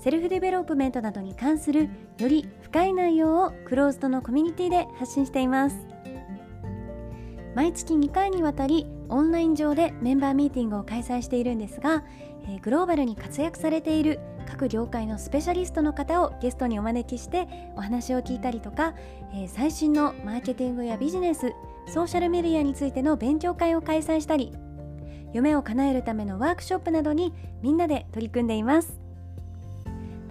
セルフデベロップメントなどに関するより深い内容をクローズドのコミュニティで発信しています。毎月2回にわたりオンライン上でメンバーミーティングを開催しているんですが、え、グローバルに活躍されている各業界のスペシャリストの方をゲストにお招きしてお話を聞いたりとか、え、最新のマーケティングやビジネスソーシャルメディアについての勉強会を開催したり夢を叶えるためのワークショップなどにみんなで取り組んでいます。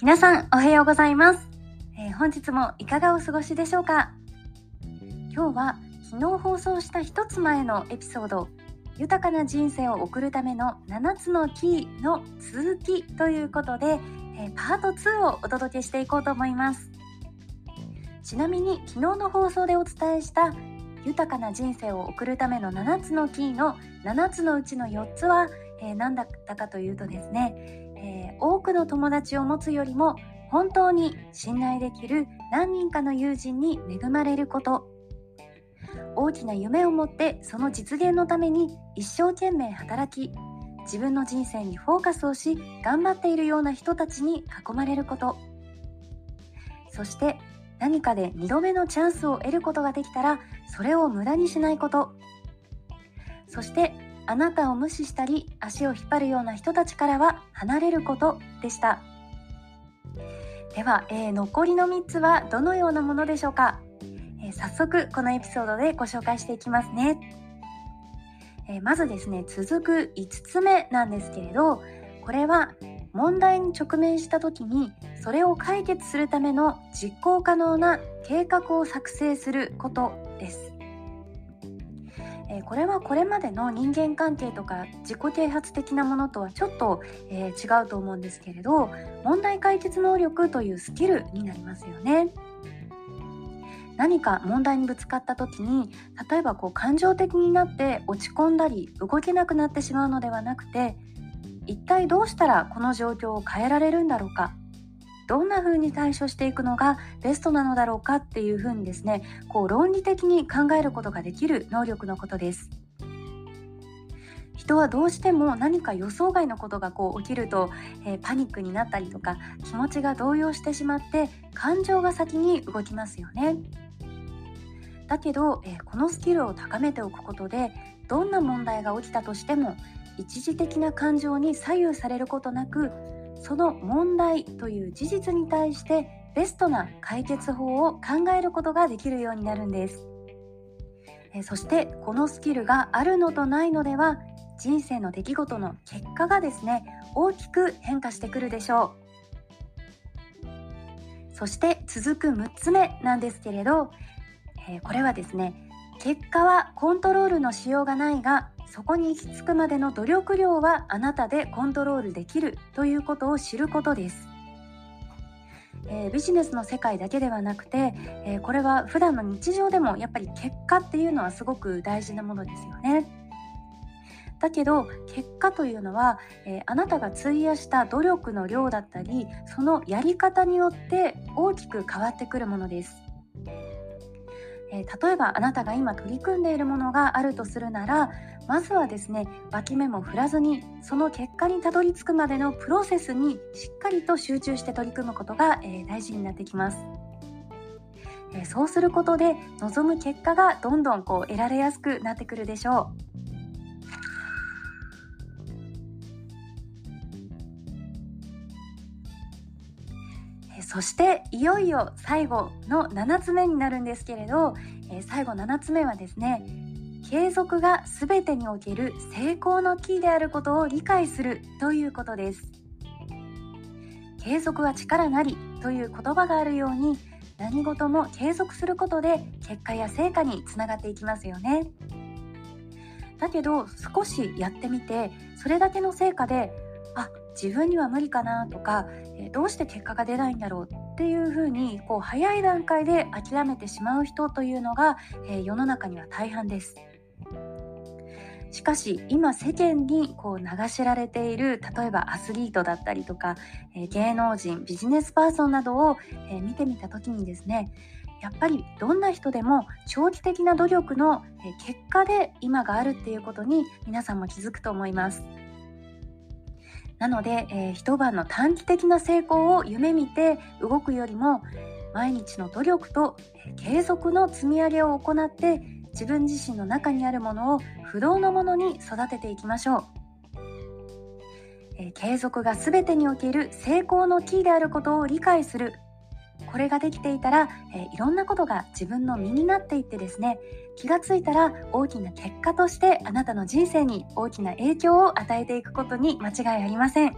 皆さんおはようございます。え本日もいかがお過ごしでしょうか？今日は昨日放送した一つ前のエピソード豊かな人生を送るための7つのキーの続きということで、えパート2をお届けしていこうと思います。ちなみに昨日の放送でお伝えした豊かな人生を送るための7つのキーの7つのうちの4つは、えー、何だったかというとですね、えー、多くの友達を持つよりも本当に信頼できる何人かの友人に恵まれること。大きな夢を持ってその実現のために一生懸命働き自分の人生にフォーカスをし頑張っているような人たちに囲まれること。そして何かで2度目のチャンスを得ることができたらそれを無駄にしないこと。そしてあなたを無視したり足を引っ張るような人たちからは離れることでした。では、えー、残りの3つはどのようなものでしょうか、えー、早速このエピソードでご紹介していきますね、えー、まずですね続く5つ目なんですけれどこれは問題に直面した時にそれを解決するための実行可能な計画を作成することです。えー、これはこれまでの人間関係とか自己啓発的なものとはちょっと、えー、違うと思うんですけれど問題解決能力というスキルになりますよね。何か問題にぶつかった時に例えばこう感情的になって落ち込んだり動けなくなってしまうのではなくて一体どうしたらこの状況を変えられるんだろうかどんな風に対処していくのがベストなのだろうかっていう風にですねこう論理的に考えることができる能力のことです。人はどうしても何か予想外のことがこう起きると、えー、パニックになったりとか気持ちが動揺してしまって感情が先に動きますよね。だけど、えー、このスキルを高めておくことでどんな問題が起きたとしても一時的な感情に左右されることなくその問題という事実に対してベストな解決法を考えることができるようになるんです。えそしてこのスキルがあるのとないのでは人生の出来事の結果がですね大きく変化してくるでしょう。そして続く6つ目なんですけれど、えー、これはですね結果はコントロールのしようがないがそこに行き着くまでの努力量はあなたでコントロールできるということを知ることです。えー、ビジネスの世界だけではなくて、えー、これは普段の日常でもやっぱり結果っていうのはすごく大事なものですよね。だけど結果というのは、えー、あなたが費やした努力の量だったりそのやり方によって大きく変わってくるものです。え、例えばあなたが今取り組んでいるものがあるとするならまずはですね脇目も振らずにその結果にたどり着くまでのプロセスにしっかりと集中して取り組むことが、え、大事になってきます。え、そうすることで望む結果がどんどんこう得られやすくなってくるでしょう。そしていよいよ最後の7つ目になるんですけれど、えー、最後7つ目はですね継続が全てにおける成功のキーであることを理解するということです。継続は力なりという言葉があるように何事も継続することで結果や成果につながっていきますよね。だけど少しやってみてそれだけの成果であ自分には無理かなとか、えどうして結果が出ないんだろうっていうふうにこう早い段階で諦めてしまう人というのが、え世の中には大半です。しかし今世間にこう流しられている例えばアスリートだったりとか、え芸能人ビジネスパーソンなどを、え見てみた時にですねやっぱりどんな人でも長期的な努力の結果で今があるっていうことに皆さんも気づくと思います。なので、えー、一晩の短期的な成功を夢見て動くよりも毎日の努力と、継続の積み上げを行って自分自身の中にあるものを不動のものに育てていきましょう、えー、継続が全てにおける成功のキーであることを理解する。これができていたら、えー、いろんなことが自分の身になっていってですね気がついたら大きな結果としてあなたの人生に大きな影響を与えていくことに間違いありません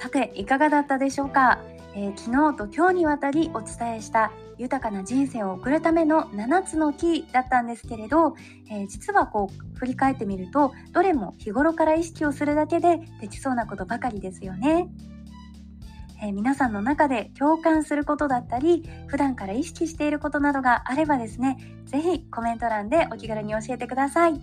さていかがだったでしょうか、えー、昨日と今日にわたりお伝えした豊かな人生を送るための7つのキーだったんですけれど、えー、実はこう振り返ってみるとどれも日頃から意識をするだけでできそうなことばかりですよね。えー、皆さんの中で共感することだったり普段から意識していることなどがあればですね是非コメント欄でお気軽に教えてください、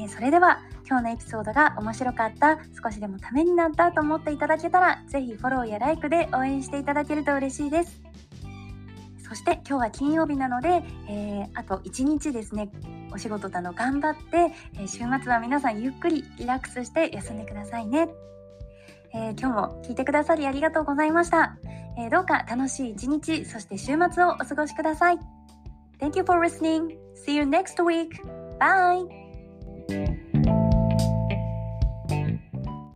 えー、それでは今日のエピソードが面白かった少しでもためになったと思っていただけたら是非フォローやライクで応援していただけると嬉しいですそして今日は金曜日なので、えー、あと1日ですねお仕事など頑張って、え週末は皆さんゆっくりリラックスして休んでくださいね。えー、今日も聞いてくださりありがとうございました。えー、どうか楽しい一日、そして週末をお過ごしください。Thank you for listening. See you next week. Bye.